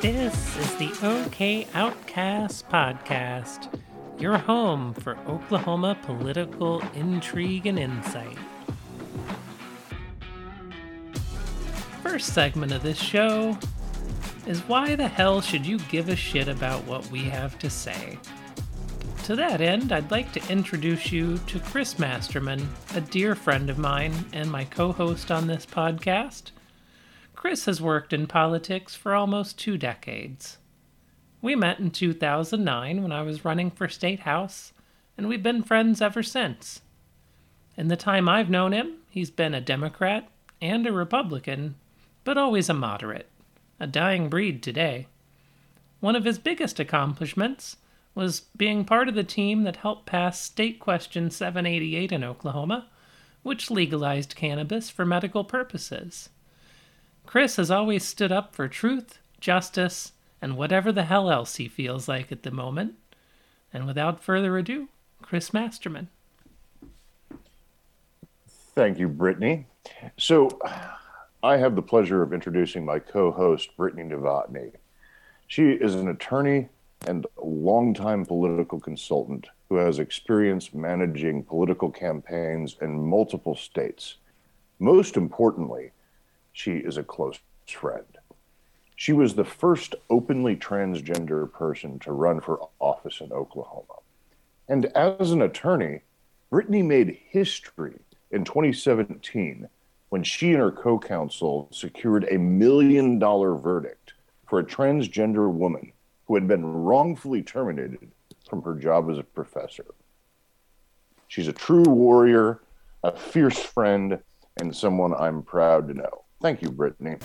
This is the OK Outcast podcast, your home for Oklahoma political intrigue and insight. First segment of this show is why the hell should you give a shit about what we have to say? To that end, I'd like to introduce you to Chris Masterman, a dear friend of mine and my co host on this podcast. Chris has worked in politics for almost two decades. We met in 2009 when I was running for State House, and we've been friends ever since. In the time I've known him, he's been a Democrat and a Republican, but always a moderate, a dying breed today. One of his biggest accomplishments was being part of the team that helped pass State Question 788 in Oklahoma, which legalized cannabis for medical purposes. Chris has always stood up for truth, justice, and whatever the hell else he feels like at the moment. And without further ado, Chris Masterman. Thank you, Brittany. So, I have the pleasure of introducing my co host, Brittany Novotny. She is an attorney and longtime political consultant who has experience managing political campaigns in multiple states. Most importantly, she is a close friend. She was the first openly transgender person to run for office in Oklahoma. And as an attorney, Brittany made history in 2017 when she and her co counsel secured a million dollar verdict for a transgender woman who had been wrongfully terminated from her job as a professor. She's a true warrior, a fierce friend, and someone I'm proud to know. Thank you, Brittany.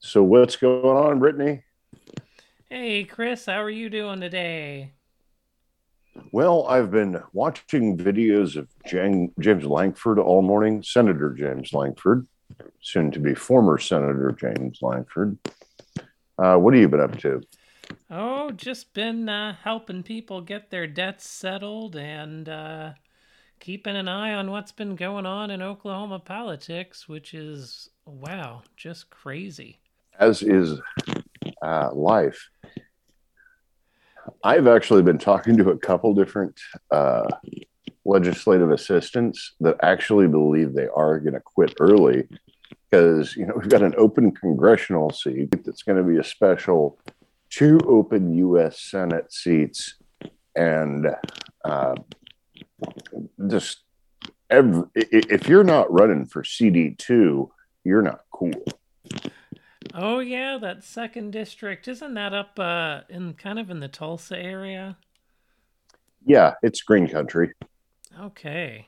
So, what's going on, Brittany? Hey, Chris, how are you doing today? Well, I've been watching videos of James Lankford all morning, Senator James Lankford, soon to be former Senator James Lankford. Uh, what have you been up to? Oh, just been uh, helping people get their debts settled and uh, keeping an eye on what's been going on in Oklahoma politics, which is, wow, just crazy. As is uh, life. I've actually been talking to a couple different uh, legislative assistants that actually believe they are going to quit early because you know we've got an open congressional seat that's going to be a special two open U.S. Senate seats and uh, just every, if you're not running for CD two, you're not cool. Oh yeah, that second district isn't that up uh, in kind of in the Tulsa area? Yeah, it's green country. Okay.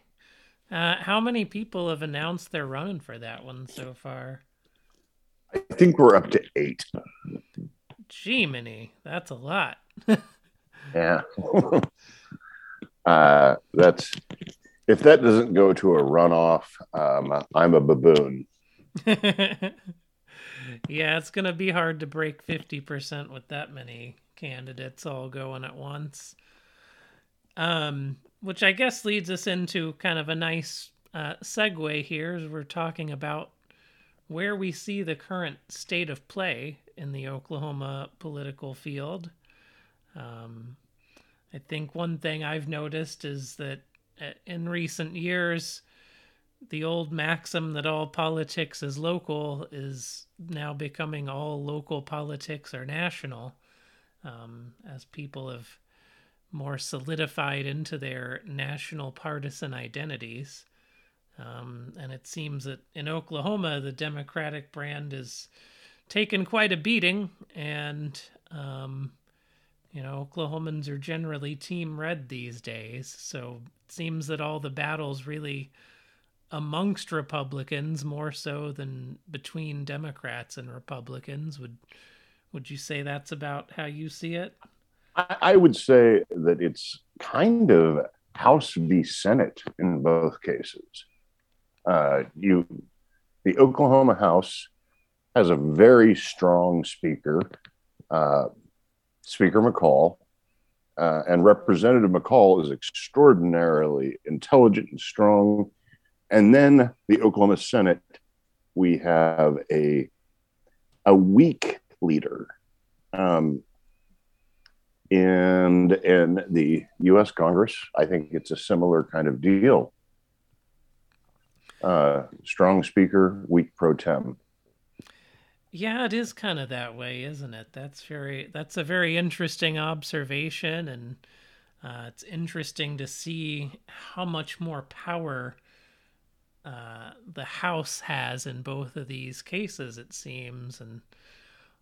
Uh, how many people have announced they're running for that one so far? I think we're up to eight. Gee, many. That's a lot. yeah. uh, that's if that doesn't go to a runoff, um, I'm a baboon. yeah, it's going to be hard to break 50% with that many candidates all going at once. Um, which I guess leads us into kind of a nice uh, segue here as we're talking about where we see the current state of play in the Oklahoma political field. Um, I think one thing I've noticed is that uh, in recent years, the old maxim that all politics is local is now becoming all local politics are national, um, as people have more solidified into their national partisan identities. Um, and it seems that in Oklahoma, the Democratic brand is taken quite a beating, and um, you know Oklahomans are generally team red these days. So it seems that all the battles really amongst Republicans more so than between Democrats and Republicans. Would would you say that's about how you see it? I, I would say that it's kind of House v. Senate in both cases. Uh, you, the Oklahoma House has a very strong speaker, uh, Speaker McCall. Uh, and Representative McCall is extraordinarily intelligent and strong. And then the Oklahoma Senate, we have a a weak leader. Um, and in the U.S. Congress, I think it's a similar kind of deal. Uh, strong speaker, weak pro tem. Yeah, it is kind of that way, isn't it? That's very that's a very interesting observation, and uh, it's interesting to see how much more power uh, the House has in both of these cases. It seems, and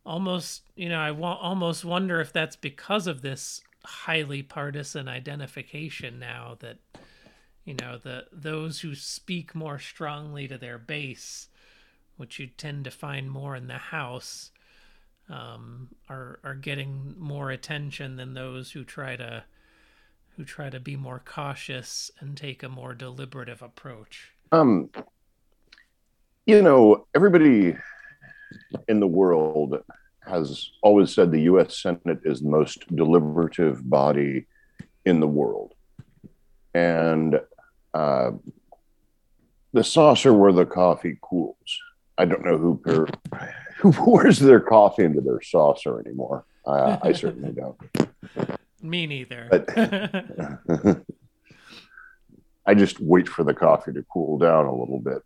almost you know I almost wonder if that's because of this highly partisan identification now that you know the those who speak more strongly to their base which you tend to find more in the house, um, are are getting more attention than those who try to who try to be more cautious and take a more deliberative approach. Um, you know, everybody in the world has always said the U.S. Senate is the most deliberative body in the world, and uh, the saucer where the coffee cools I don't know who who pours their coffee into their saucer anymore. Uh, I certainly don't. Me neither. But, I just wait for the coffee to cool down a little bit.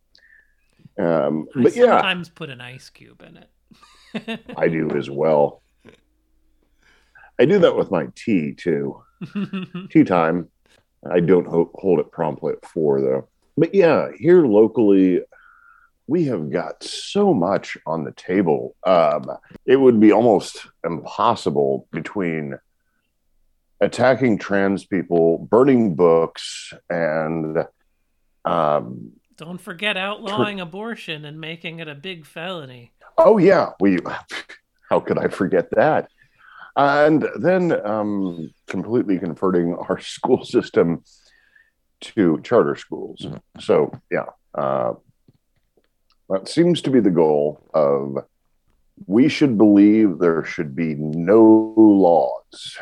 Um, I but yeah, sometimes put an ice cube in it. I do as well. I do that with my tea too. tea time. I don't ho- hold it promptly at four though. But yeah, here locally, we have got so much on the table. Um, it would be almost impossible between attacking trans people, burning books, and um, don't forget outlawing abortion and making it a big felony. Oh yeah, we. How could I forget that? And then um, completely converting our school system to charter schools. So yeah, uh, that seems to be the goal of we should believe there should be no laws.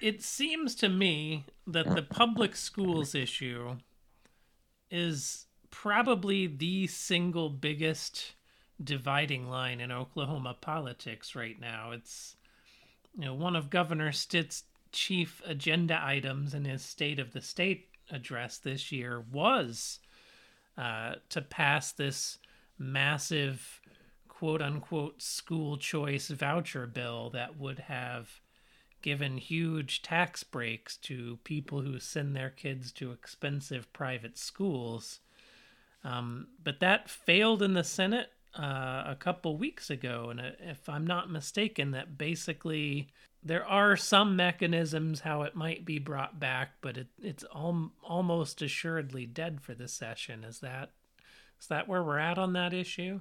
It seems to me that the public schools issue is probably the single biggest dividing line in Oklahoma politics right now. It's you know one of Governor Stitt's chief agenda items in his State of the State address this year was uh, to pass this massive quote unquote school choice voucher bill that would have given huge tax breaks to people who send their kids to expensive private schools. Um, but that failed in the Senate uh, a couple weeks ago. And uh, if I'm not mistaken, that basically there are some mechanisms how it might be brought back, but it, it's al- almost assuredly dead for this session. Is that is that where we're at on that issue?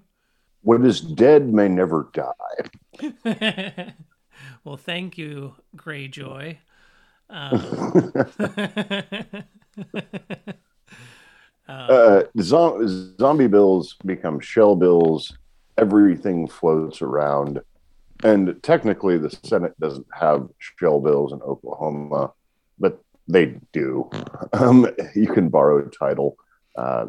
What is dead may never die. well, thank you, Greyjoy. Um, uh, zombie bills become shell bills. Everything floats around and technically the Senate doesn't have shell bills in Oklahoma, but they do. Um, you can borrow a title. Uh,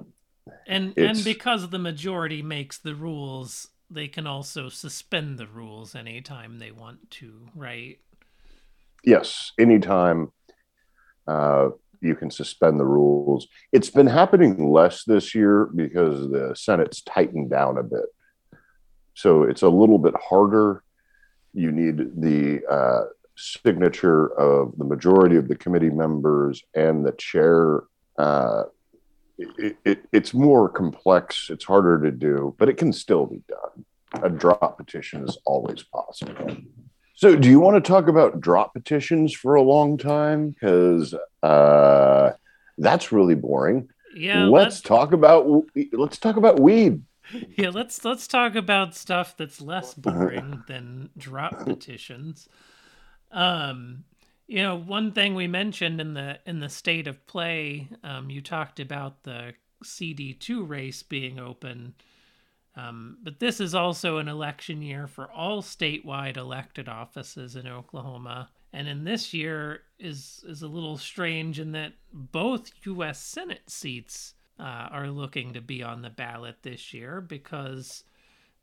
and and because the majority makes the rules, they can also suspend the rules anytime they want to, right? Yes, anytime uh, you can suspend the rules. It's been happening less this year because the Senate's tightened down a bit. So it's a little bit harder you need the uh, signature of the majority of the committee members and the chair. Uh, it, it, it's more complex. It's harder to do, but it can still be done. A drop petition is always possible. So, do you want to talk about drop petitions for a long time? Because uh, that's really boring. Yeah. Let's, let's talk about let's talk about weed. yeah, let's let's talk about stuff that's less boring than drop petitions. Um, you know, one thing we mentioned in the in the state of play, um, you talked about the CD two race being open. Um, but this is also an election year for all statewide elected offices in Oklahoma. And in this year is is a little strange in that both U.S. Senate seats uh, are looking to be on the ballot this year because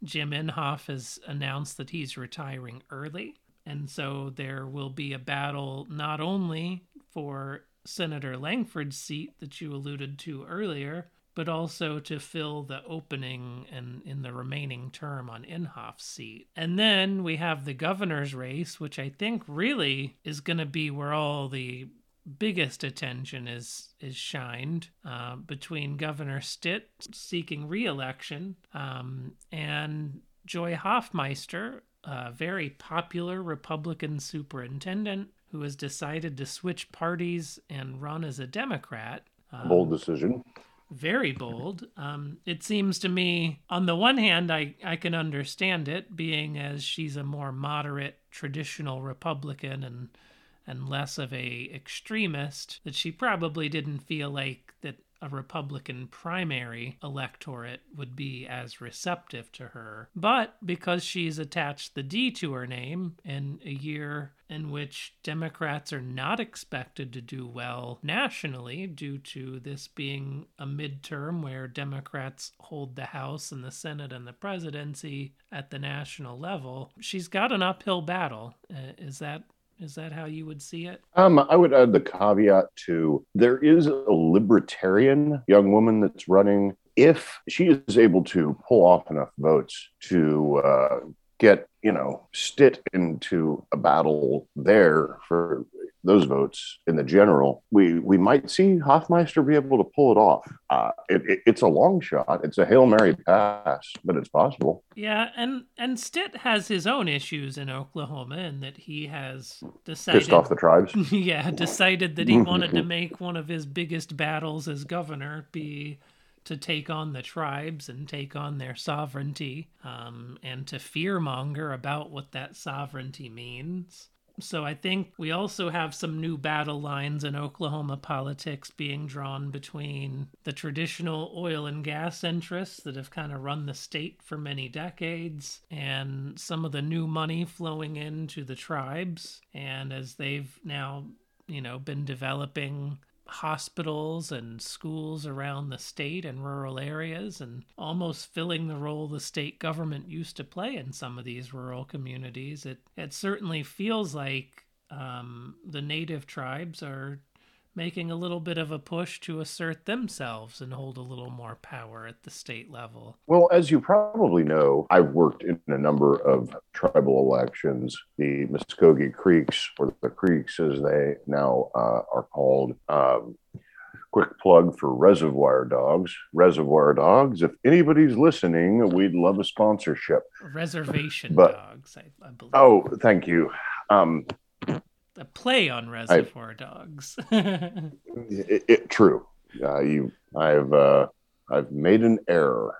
Jim Inhofe has announced that he's retiring early. And so there will be a battle not only for Senator Lankford's seat that you alluded to earlier, but also to fill the opening and in the remaining term on Inhofe's seat. And then we have the governor's race, which I think really is going to be where all the biggest attention is is shined uh, between Governor Stitt seeking re-election um, and Joy Hoffmeister, a very popular Republican superintendent who has decided to switch parties and run as a Democrat. Um, Bold decision very bold. Um, it seems to me, on the one hand, I, I can understand it, being as she's a more moderate traditional Republican and and less of a extremist, that she probably didn't feel like a Republican primary electorate would be as receptive to her. But because she's attached the D to her name in a year in which Democrats are not expected to do well nationally due to this being a midterm where Democrats hold the House and the Senate and the presidency at the national level, she's got an uphill battle. Uh, is that is that how you would see it? Um, I would add the caveat to there is a libertarian young woman that's running. If she is able to pull off enough votes to uh, get, you know, Stitt into a battle there for those votes in the general, we we might see Hoffmeister be able to pull it off. Uh, it, it, it's a long shot. It's a hail mary pass, but it's possible. Yeah, and and Stitt has his own issues in Oklahoma, in that he has decided pissed off the tribes. yeah, decided that he wanted to make one of his biggest battles as governor be to take on the tribes and take on their sovereignty, um, and to fearmonger about what that sovereignty means. So I think we also have some new battle lines in Oklahoma politics being drawn between the traditional oil and gas interests that have kind of run the state for many decades and some of the new money flowing into the tribes. And as they've now, you know, been developing hospitals and schools around the state and rural areas and almost filling the role the state government used to play in some of these rural communities. It, it certainly feels like um, the native tribes are making a little bit of a push to assert themselves and hold a little more power at the state level. Well, as you probably know, I've worked in a number of tribal elections. The Muscogee Creeks, or the Creeks as they now uh, are called. Um, quick plug for Reservoir Dogs. Reservoir Dogs, if anybody's listening, we'd love a sponsorship. Reservation but, Dogs, I, I believe. Oh, thank you. Um, a play on Reservoir I, Dogs. it, it, true. Uh, you, I've, uh, I've made an error.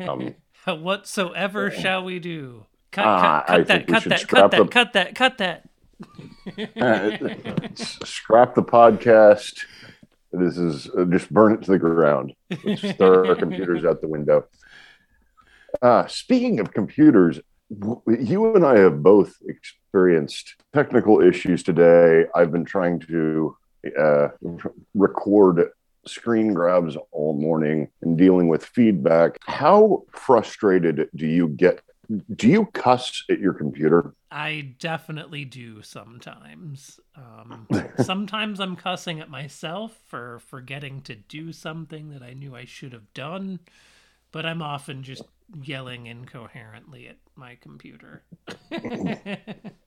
Um, Whatsoever shall we do? Cut, uh, cut, cut that, cut that, cut that, cut that, cut that, scrap the podcast. This is uh, just burn it to the ground. Let's throw our computers out the window. Uh, speaking of computers, you and I have both experienced technical issues today. I've been trying to uh, record screen grabs all morning and dealing with feedback. How frustrated do you get? Do you cuss at your computer? I definitely do sometimes. Um, sometimes I'm cussing at myself for forgetting to do something that I knew I should have done, but I'm often just yelling incoherently at my computer.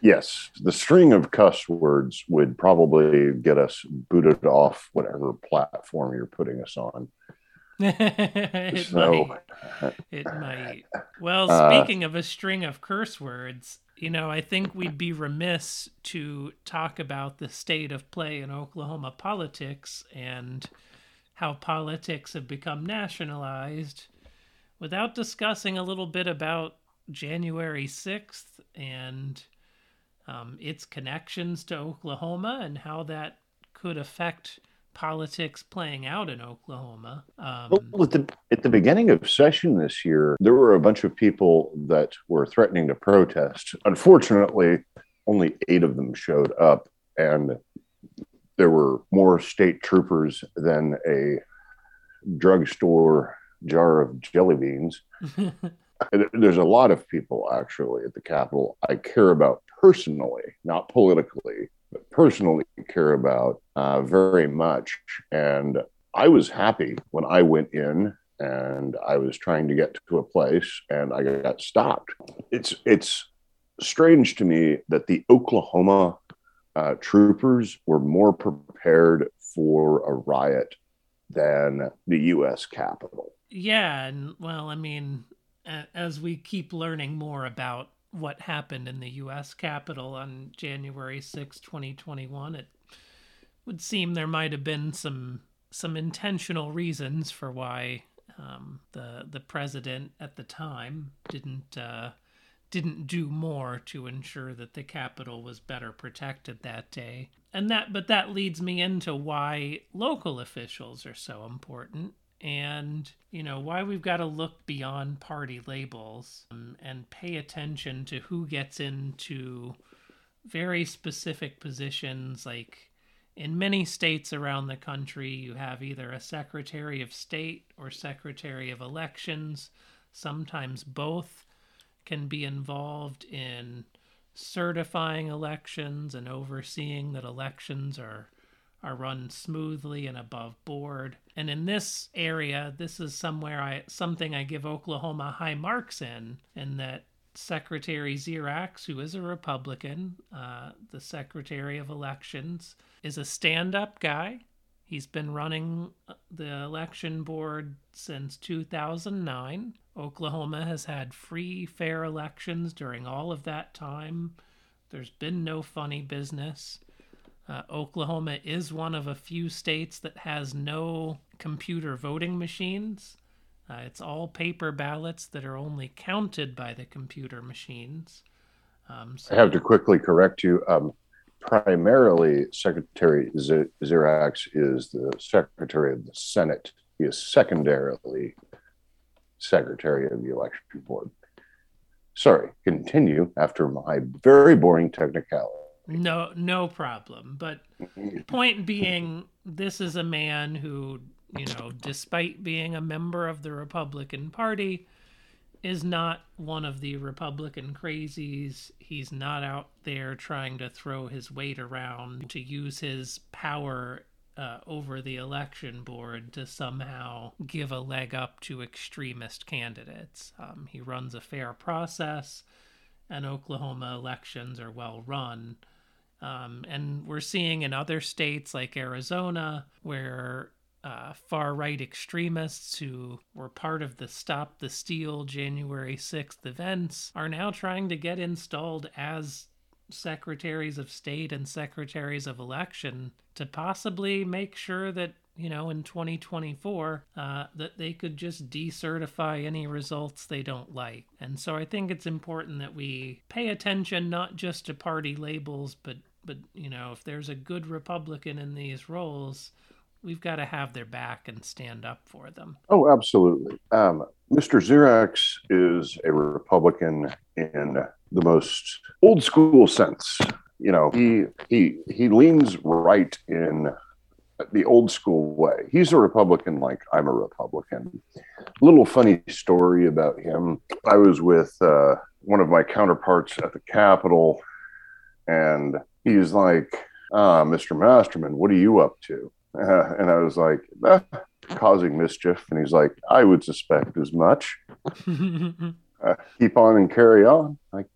yes, the string of cuss words would probably get us booted off whatever platform you're putting us on. it so, might. It might. Well, uh, speaking uh, of a string of curse words, you know, I think we'd be remiss to talk about the state of play in Oklahoma politics and how politics have become nationalized without discussing a little bit about January 6th and um, its connections to Oklahoma and how that could affect politics playing out in Oklahoma. Um, well, at the at the beginning of session this year, there were a bunch of people that were threatening to protest. Unfortunately, only eight of them showed up, and there were more state troopers than a drugstore jar of jelly beans. There's a lot of people actually at the Capitol I care about personally, not politically, but personally care about uh, very much. And I was happy when I went in and I was trying to get to a place and I got stopped. It's it's strange to me that the Oklahoma uh, troopers were more prepared for a riot than the U.S. Capitol. Yeah, and well, I mean, as we keep learning more about what happened in the U.S. Capitol on January 6, 2021, it would seem there might have been some some intentional reasons for why um, the the president at the time didn't uh, didn't do more to ensure that the Capitol was better protected that day. And that but that leads me into why local officials are so important and you know why we've got to look beyond party labels um, and pay attention to who gets into very specific positions like in many states around the country you have either a secretary of state or secretary of elections. Sometimes both can be involved in certifying elections and overseeing that elections are are run smoothly and above board. And in this area, this is somewhere I something I give Oklahoma high marks in, in that Secretary Ziriax, who is a Republican, uh, the Secretary of Elections, is a stand-up guy. He's been running uh, the election board since 2009. Oklahoma has had free, fair elections during all of that time. There's been no funny business. Uh, Oklahoma is one of a few states that has no computer voting machines. Uh, it's all paper ballots that are only counted by the computer machines. Um, so I have to quickly correct you. Um, primarily, Secretary Z- Ziriax is the Secretary of the Senate. He is secondarily Secretary of the Election Board. Sorry, continue after my very boring technicality. No, no problem. But point being, this is a man who, you know, despite being a member of the Republican Party, is not one of the Republican crazies. He's not out there trying to throw his weight around to use his power uh, over the election board to somehow give a leg up to extremist candidates. Um, he runs a fair process, and Oklahoma elections are well run. Um, and we're seeing in other states like Arizona, where uh, far right extremists who were part of the Stop the Steal January 6th events are now trying to get installed as secretaries of state and secretaries of election to possibly make sure that you know in 2024 uh, that they could just decertify any results they don't like. And so i think it's important that we pay attention not just to party labels but but you know, if there's a good Republican in these roles, we've got to have their back and stand up for them. Oh, absolutely. Um, Mr. Ziriax is a Republican in the most old school sense. You know, he he he leans right in the old school way. He's a Republican like I'm a Republican. Little funny story about him. I was with uh, one of my counterparts at the Capitol, and he's like, uh, Mr. Masterman, what are you up to? Uh, and I was like, ah, causing mischief. And he's like, I would suspect as much. uh, keep on and carry on. Like,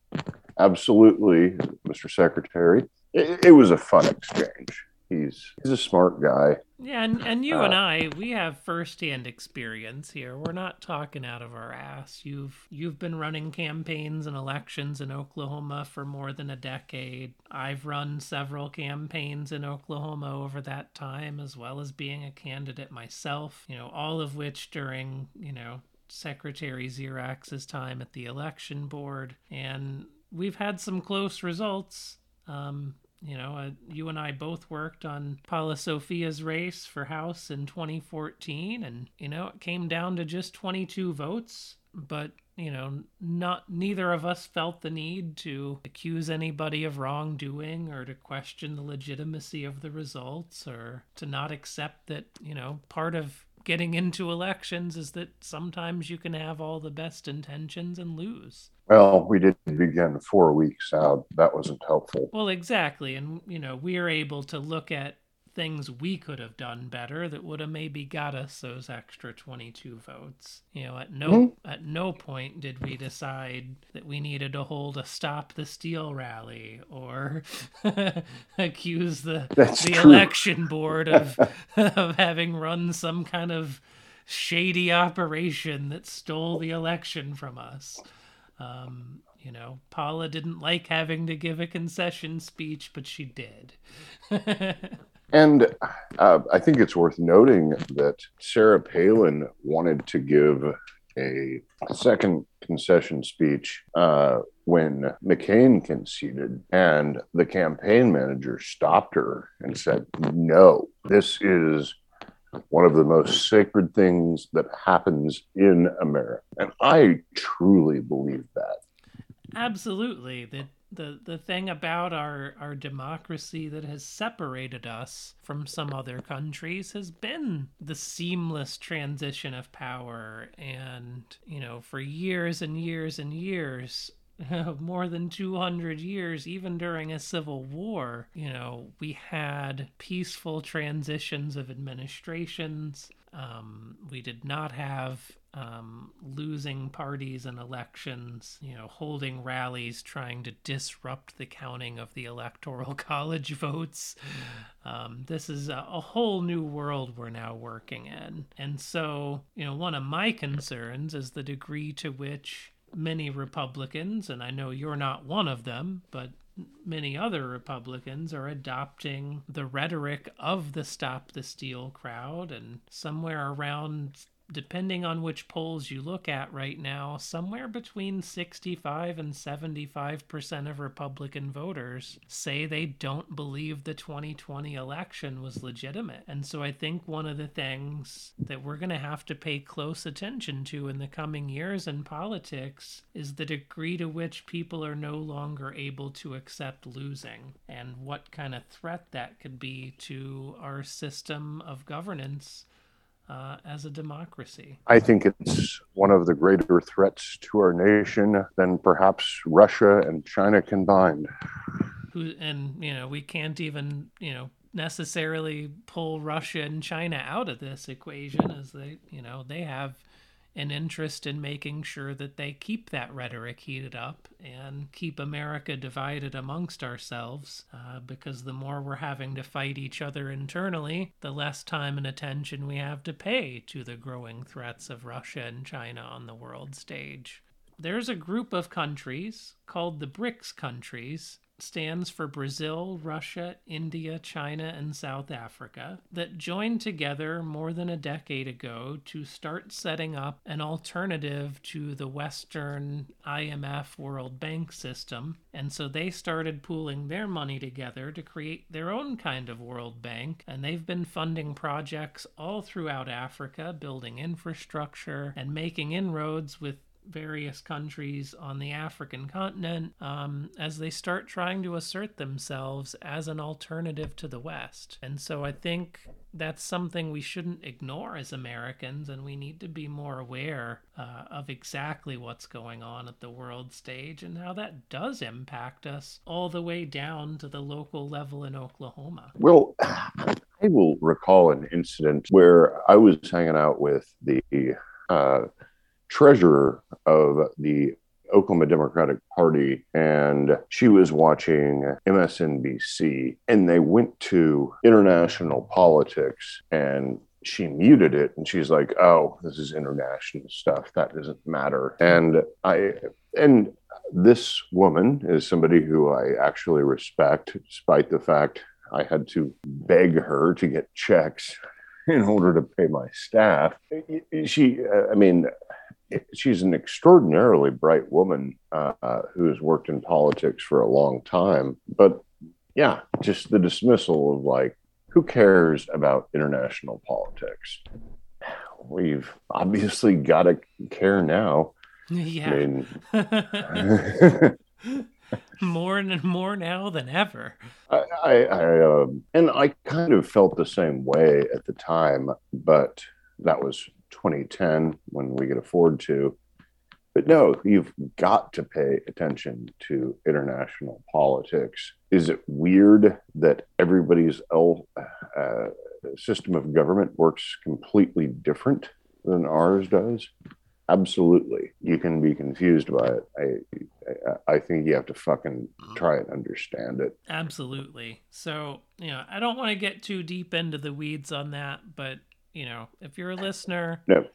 absolutely, Mr. Secretary. It, it was a fun exchange he's he's a smart guy. Yeah, and, and you uh, and I, we have firsthand experience here. We're not talking out of our ass. You've you've been running campaigns and elections in Oklahoma for more than a decade. I've run several campaigns in Oklahoma over that time, as well as being a candidate myself. You know, all of which during you know Secretary Ziriax' time at the election board, and we've had some close results. Um, you know, uh, you and I both worked on Paula Sophia's race for House in 2014, and, you know, it came down to just 22 votes. But you know, not neither of us felt the need to accuse anybody of wrongdoing or to question the legitimacy of the results or to not accept that, you know, part of getting into elections is that sometimes you can have all the best intentions and lose. Well, we didn't begin four weeks out. That wasn't helpful. Well, exactly. And, you know, we are able to look at things we could have done better that would have maybe got us those extra 22 votes. You know, at no mm-hmm. at no point did we decide that we needed to hold a stop the steal rally or accuse the That's the true. election board of of having run some kind of shady operation that stole the election from us. Um, you know, Paula didn't like having to give a concession speech, but she did. And uh, I think it's worth noting that Sarah Palin wanted to give a second concession speech uh, when McCain conceded, and the campaign manager stopped her and said, No, this is one of the most sacred things that happens in America. And I truly believe that. Absolutely. The, the the thing about our our democracy that has separated us from some other countries has been the seamless transition of power and you know for years and years and years more than 200 years, even during a civil war, you know, we had peaceful transitions of administrations. Um, we did not have um, losing parties in elections, you know, holding rallies trying to disrupt the counting of the electoral college votes. Um, this is a, a, whole new world we're now working in. And so, you know, one of my concerns is the degree to which many Republicans, and I know you're not one of them, but many other Republicans are adopting the rhetoric of the Stop the Steal crowd, and somewhere around depending on which polls you look at right now, somewhere between 65 and 75% of Republican voters say they don't believe the 2020 election was legitimate. And so I think one of the things that we're going to have to pay close attention to in the coming years in politics is the degree to which people are no longer able to accept losing and what kind of threat that could be to our system of governance uh, as a democracy. I think it's one of the greater threats to our nation than perhaps Russia and China combined. Who and you know we can't even you know necessarily pull Russia and China out of this equation as they you know they have an interest in making sure that they keep that rhetoric heated up and keep America divided amongst ourselves. Uh, because the more we're having to fight each other internally, the less time and attention we have to pay to the growing threats of Russia and China on the world stage. There's a group of countries called the BRICS countries stands for Brazil, Russia, India, China, and South Africa, that joined together more than a decade ago to start setting up an alternative to the Western IMF World Bank system. And so they started pooling their money together to create their own kind of World Bank. And they've been funding projects all throughout Africa, building infrastructure and making inroads with various countries on the African continent um, as they start trying to assert themselves as an alternative to the West. And so I think that's something we shouldn't ignore as Americans, and we need to be more aware uh, of exactly what's going on at the world stage and how that does impact us all the way down to the local level in Oklahoma. Well, I will recall an incident where I was hanging out with the uh, treasurer of the Oklahoma Democratic Party, and she was watching MSNBC, and they went to international politics, and she muted it, and she's like, "Oh, this is international stuff. That doesn't matter." And I and this woman is somebody who I actually respect, despite the fact I had to beg her to get checks in order to pay my staff. She, I mean, she's an extraordinarily bright woman uh, who has worked in politics for a long time. But yeah, just the dismissal of like, who cares about international politics? We've obviously got to care now. Yeah. I mean, more and more now than ever. I, I, I um, and I kind of felt the same way at the time, but that was 2010 when we could afford to. But no, you've got to pay attention to international politics. Is it weird that everybody's L, uh, system of government works completely different than ours does? Absolutely. You can be confused by it. I, I, I think you have to fucking try and understand it. Absolutely. So, you know, I don't want to get too deep into the weeds on that, but, you know, if you're a listener, No.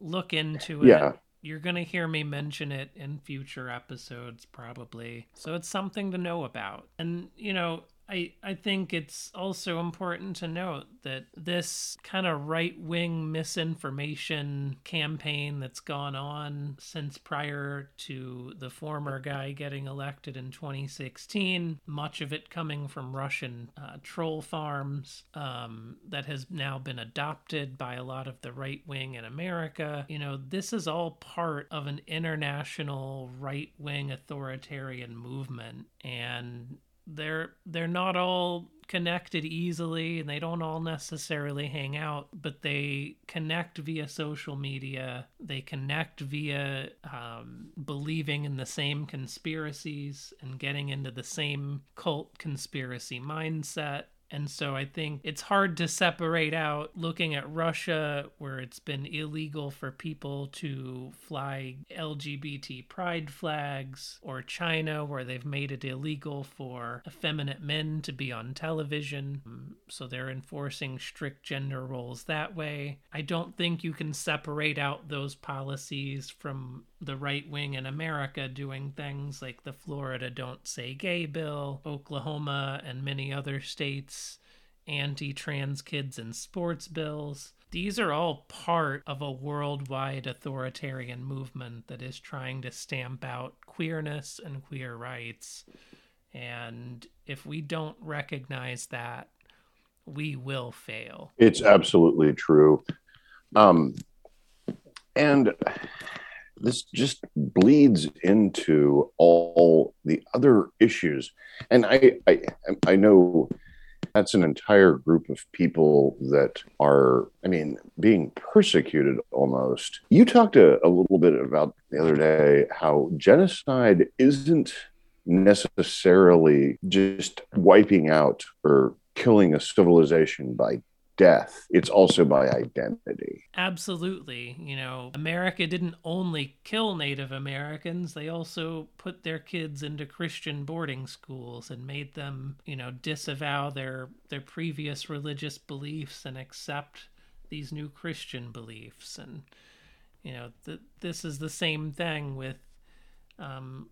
look into it. Yeah. You're going to hear me mention it in future episodes, probably. So it's something to know about. And, you know, I, I think it's also important to note that this kind of right wing misinformation campaign that's gone on since prior to the former guy getting elected in 2016, much of it coming from Russian uh, troll farms, um, that has now been adopted by a lot of the right wing in America. You know, this is all part of an international right wing authoritarian movement. And they're they're not all connected easily and they don't all necessarily hang out but they connect via social media. They connect via um, believing in the same conspiracies and getting into the same cult conspiracy mindset and so I think it's hard to separate out looking at Russia, where it's been illegal for people to fly LGBT pride flags, or China, where they've made it illegal for effeminate men to be on television. So they're enforcing strict gender roles that way. I don't think you can separate out those policies from the right wing in America doing things like the Florida Don't Say Gay bill, Oklahoma, and many other states, anti trans kids in sports bills. These are all part of a worldwide authoritarian movement that is trying to stamp out queerness and queer rights. And if we don't recognize that, we will fail. It's absolutely true. Um, and this just bleeds into all the other issues. And I, I, I know that's an entire group of people that are, I mean, being persecuted almost. You talked a, a little bit about the other day how genocide isn't necessarily just wiping out or killing a civilization by death it's also by identity Absolutely. You know, America didn't only kill Native Americans, they also put their kids into Christian boarding schools and made them, you know, disavow their their previous religious beliefs and accept these new Christian beliefs and you know, th- this is the same thing with um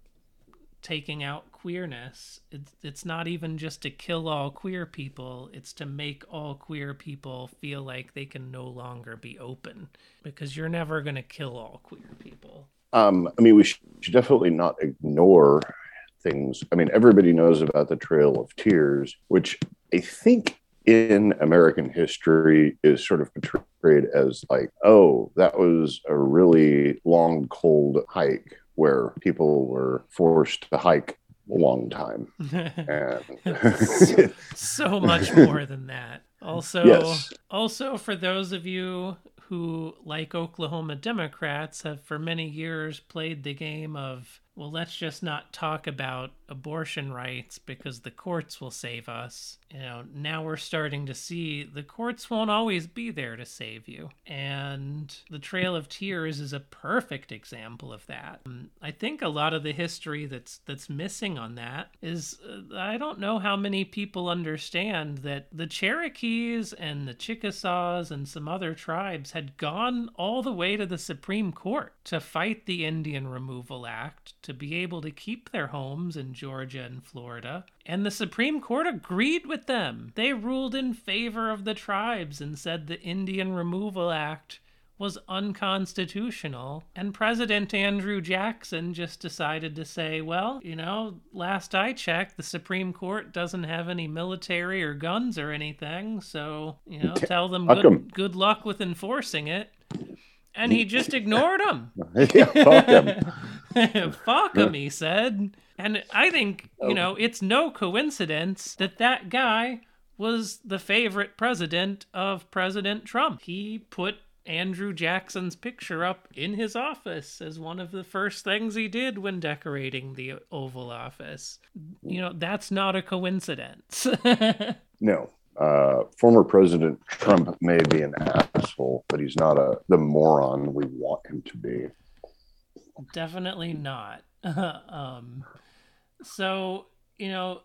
taking out queerness. It's, it's not even just to kill all queer people, it's to make all queer people feel like they can no longer be open because you're never going to kill all queer people. um, i mean we should, should definitely not ignore things i mean everybody knows about the trail of tears which i think in american history is sort of portrayed as like oh that was a really long cold hike where people were forced to hike a long time and so much more than that. Also, Yes. also for those of you who, like Oklahoma Democrats, have for many years played the game of, well, let's just not talk about abortion rights because the courts will save us. You know, now we're starting to see the courts won't always be there to save you. And the Trail of Tears is a perfect example of that. Um, I think a lot of the history that's that's missing on that is uh, I don't know how many people understand that the Cherokees and the Chickasaws and some other tribes had gone all the way to the Supreme Court to fight the Indian Removal Act to be able to keep their homes in Georgia and Florida. And the Supreme Court agreed with them. They ruled in favor of the tribes and said the Indian Removal Act was unconstitutional. And President Andrew Jackson just decided to say, well, you know, last I checked, the Supreme Court doesn't have any military or guns or anything. So, you know, tell them good, good luck with enforcing it and he just ignored him. yeah, fuck him. fuck him, he said. And I think, you oh. know, it's no coincidence that that guy was the favorite president of President Trump. He put Andrew Jackson's picture up in his office as one of the first things he did when decorating the Oval Office. You know, that's not a coincidence. no. Uh, former President Trump may be an asshole, but he's not a the moron we want him to be. Definitely not. um, so, you know,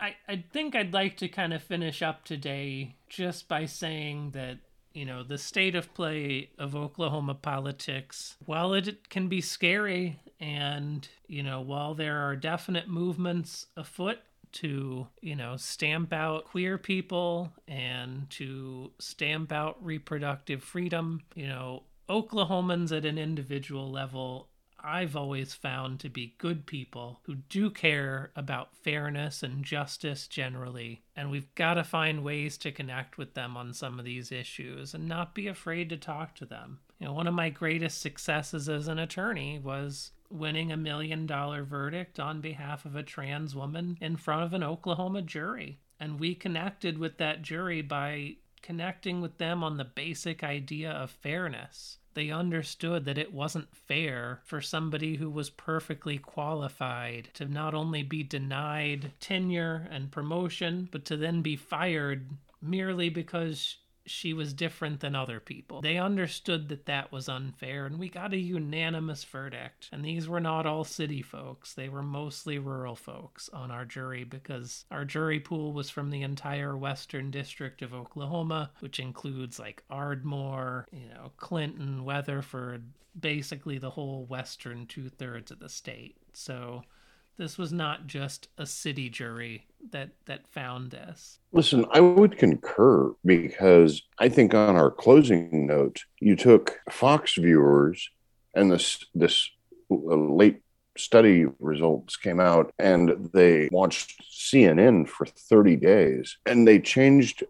I, I think I'd like to kind of finish up today just by saying that, you know, the state of play of Oklahoma politics, while it can be scary and, you know, while there are definite movements afoot to, you know, stamp out queer people and to stamp out reproductive freedom, you know, Oklahomans at an individual level I've always found to be good people who do care about fairness and justice generally. And we've got to find ways to connect with them on some of these issues and not be afraid to talk to them. You know, one of my greatest successes as an attorney was winning a million dollar verdict on behalf of a trans woman in front of an Oklahoma jury. And we connected with that jury by connecting with them on the basic idea of fairness they understood that it wasn't fair for somebody who was perfectly qualified to not only be denied tenure and promotion, but to then be fired merely because she was different than other people. They understood that that was unfair, and we got a unanimous verdict. And these were not all city folks, they were mostly rural folks on our jury because our jury pool was from the entire western district of Oklahoma, which includes like Ardmore, you know, Clinton, Weatherford, basically the whole western two thirds of the state. So this was not just a city jury that that found this. Listen, I would concur because I think on our closing note, you took Fox viewers and this this uh, late study results came out and they watched CNN for 30 days and they changed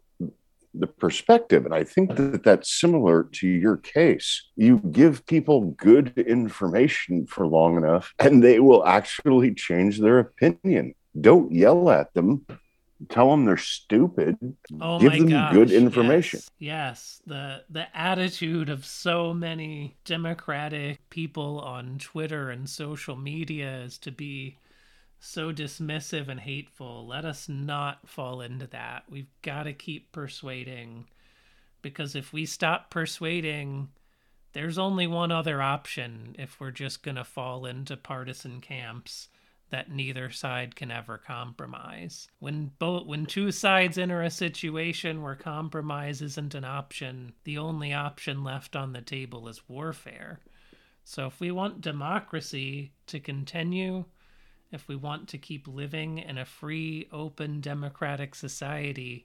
the perspective. And I think mm-hmm. that that's similar to your case. You give people good information for long enough, and they will actually change their opinion. Don't yell at them. Tell them they're stupid. Oh give them gosh, good information. Yes, yes, the the attitude of so many democratic people on Twitter and social media is to be so dismissive and hateful. Let us not fall into that. We've got to keep persuading because if we stop persuading, there's only one other option if we're just going to fall into partisan camps that neither side can ever compromise. When both when two sides enter a situation where compromise isn't an option, the only option left on the table is warfare. So if we want democracy to continue, if we want to keep living in a free, open, democratic society,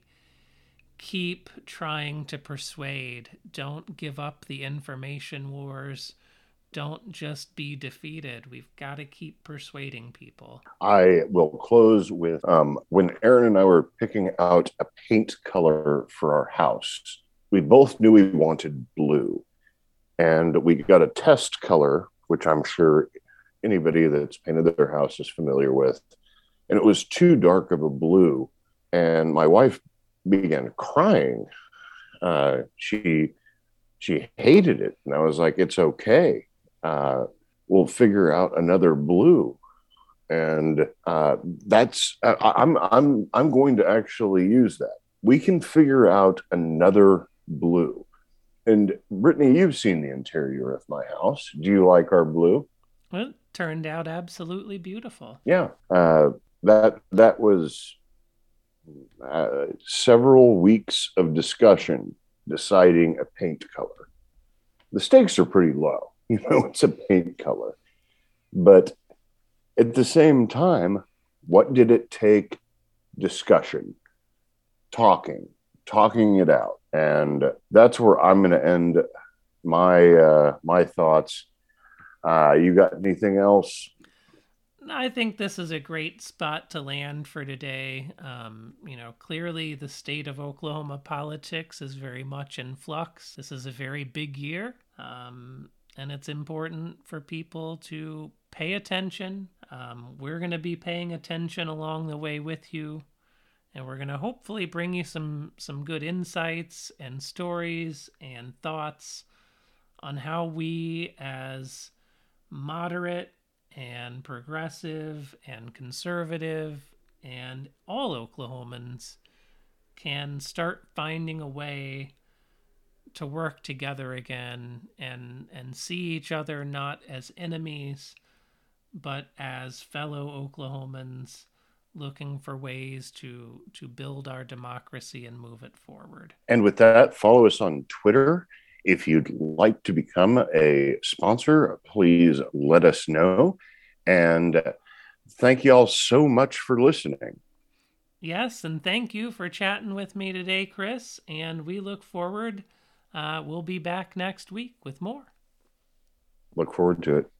keep trying to persuade. Don't give up the information wars. Don't just be defeated. We've got to keep persuading people. I will close with um, when Aaron and I were picking out a paint color for our house, we both knew we wanted blue. And we got a test color, which I'm sure anybody that's painted their house is familiar with. And it was too dark of a blue. And my wife began crying. Uh, she she hated it, and I was like, "It's okay. Uh, we'll figure out another blue." And uh, that's I'm I'm I'm going to actually use that. We can figure out another blue. And Brittany, you've seen the interior of my house. Do you like our blue? Well, turned out absolutely beautiful. Yeah, uh, that that was uh, several weeks of discussion deciding a paint color. The stakes are pretty low, you know. It's a paint color, but at the same time, what did it take? Discussion, talking, talking it out, and that's where I'm going to end my uh, my thoughts. Uh, you got anything else? I think this is a great spot to land for today. Um, you know, clearly the state of Oklahoma politics is very much in flux. This is a very big year, um, and it's important for people to pay attention. Um, we're going to be paying attention along the way with you, and we're going to hopefully bring you some some good insights and stories and thoughts on how we as moderate and progressive and conservative and all Oklahomans can start finding a way to work together again and and see each other not as enemies but as fellow Oklahomans looking for ways to to build our democracy and move it forward. And with that, follow us on Twitter. If you'd like to become a sponsor, please let us know. And thank you all so much for listening. Yes, and thank you for chatting with me today, Chris. And we look forward. Uh, we'll be back next week with more. Look forward to it.